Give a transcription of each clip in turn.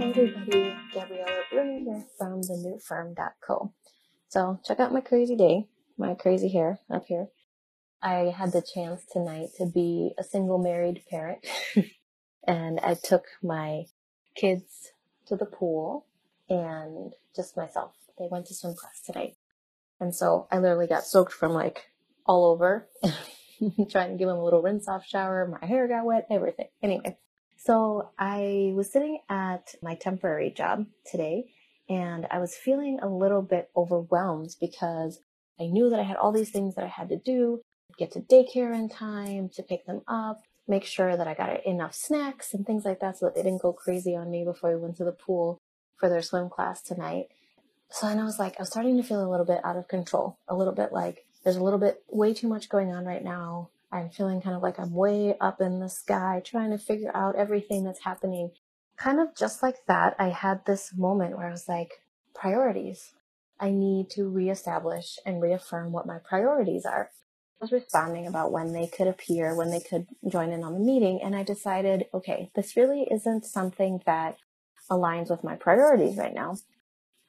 Everybody, Gabriela Brunner here from thenewfirm.co. So check out my crazy day, my crazy hair up here. I had the chance tonight to be a single married parent and I took my kids to the pool and just myself. They went to swim class today. And so I literally got soaked from like all over, trying to give them a little rinse off shower. My hair got wet, everything. Anyway, so I was sitting at my temporary job today and I was feeling a little bit overwhelmed because I knew that I had all these things that I had to do, get to daycare in time to pick them up, make sure that I got enough snacks and things like that so that they didn't go crazy on me before we went to the pool for their swim class tonight. So then I was like, I was starting to feel a little bit out of control, a little bit like there's a little bit way too much going on right now. I'm feeling kind of like I'm way up in the sky trying to figure out everything that's happening. Kind of just like that, I had this moment where I was like, priorities. I need to reestablish and reaffirm what my priorities are. I was responding about when they could appear, when they could join in on the meeting, and I decided, okay, this really isn't something that aligns with my priorities right now.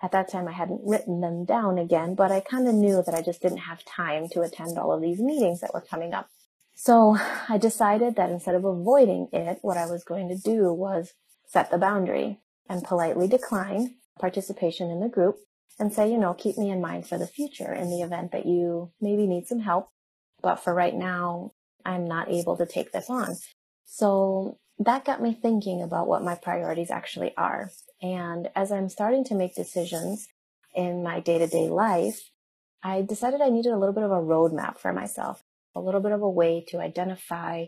At that time, I hadn't written them down again, but I kind of knew that I just didn't have time to attend all of these meetings that were coming up. So I decided that instead of avoiding it, what I was going to do was set the boundary and politely decline participation in the group and say, you know, keep me in mind for the future in the event that you maybe need some help. But for right now, I'm not able to take this on. So that got me thinking about what my priorities actually are. And as I'm starting to make decisions in my day to day life, I decided I needed a little bit of a roadmap for myself, a little bit of a way to identify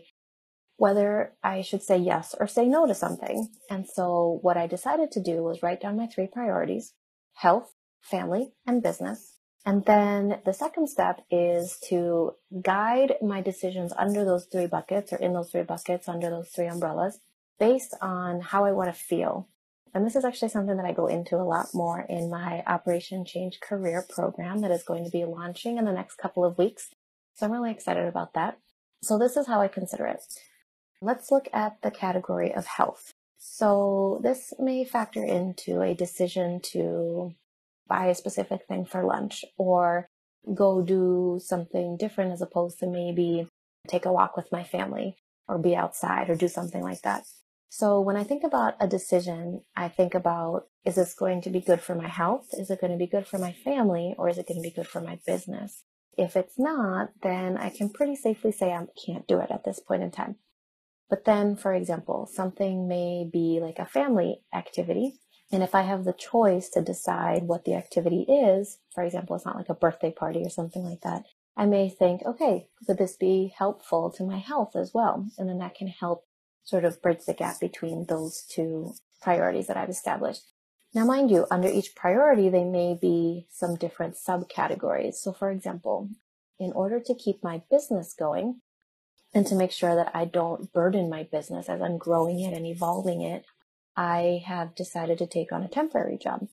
whether I should say yes or say no to something. And so what I decided to do was write down my three priorities, health, family, and business. And then the second step is to guide my decisions under those three buckets or in those three buckets under those three umbrellas based on how I want to feel. And this is actually something that I go into a lot more in my Operation Change Career program that is going to be launching in the next couple of weeks. So I'm really excited about that. So this is how I consider it. Let's look at the category of health. So this may factor into a decision to buy a specific thing for lunch or go do something different as opposed to maybe take a walk with my family or be outside or do something like that. So when I think about a decision, I think about is this going to be good for my health? Is it going to be good for my family? Or is it going to be good for my business? If it's not, then I can pretty safely say I can't do it at this point in time. But then, for example, something may be like a family activity and if I have the choice to decide what the activity is, for example, it's not like a birthday party or something like that, I may think, okay, would this be helpful to my health as well? And then that can help sort of bridge the gap between those two priorities that I've established. Now, mind you, under each priority, they may be some different subcategories. So, for example, in order to keep my business going and to make sure that I don't burden my business as I'm growing it and evolving it, I have decided to take on a temporary job.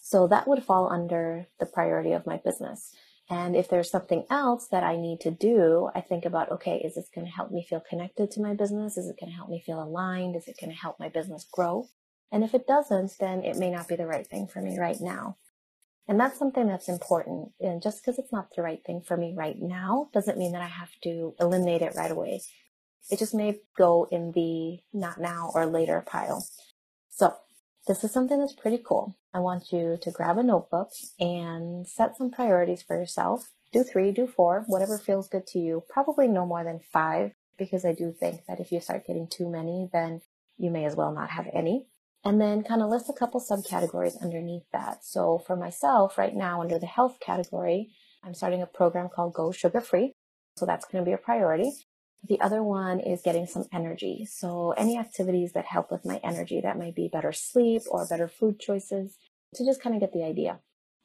So that would fall under the priority of my business. And if there's something else that I need to do, I think about, okay, is this going to help me feel connected to my business? Is it going to help me feel aligned? Is it going to help my business grow? And if it doesn't, then it may not be the right thing for me right now. And that's something that's important. And just because it's not the right thing for me right now doesn't mean that I have to eliminate it right away. It just may go in the not now or later pile. So this is something that's pretty cool. I want you to grab a notebook and set some priorities for yourself. Do three, do four, whatever feels good to you. Probably no more than five, because I do think that if you start getting too many, then you may as well not have any. And then kind of list a couple subcategories underneath that. So for myself, right now, under the health category, I'm starting a program called Go Sugar Free. So that's going to be a priority. The other one is getting some energy. So any activities that help with my energy, that might be better sleep or better food choices to just kind of get the idea.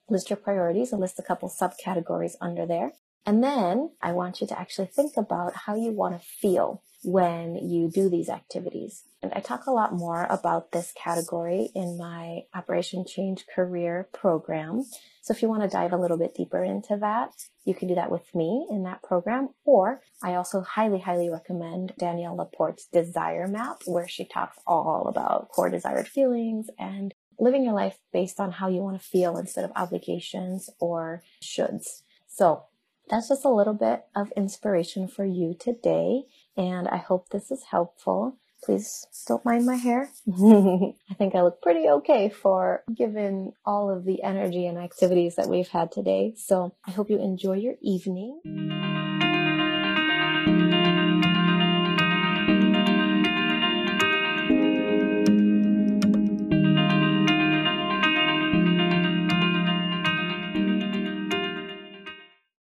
List your priorities and list a couple subcategories under there. And then I want you to actually think about how you want to feel when you do these activities. And I talk a lot more about this category in my Operation Change Career program. So if you want to dive a little bit deeper into that, you can do that with me in that program. Or I also highly, highly recommend Danielle Laporte's Desire Map, where she talks all about core desired feelings and living your life based on how you want to feel instead of obligations or shoulds. So that's just a little bit of inspiration for you today. And I hope this is helpful. Please don't mind my hair. I think I look pretty okay for given all of the energy and activities that we've had today. So I hope you enjoy your evening.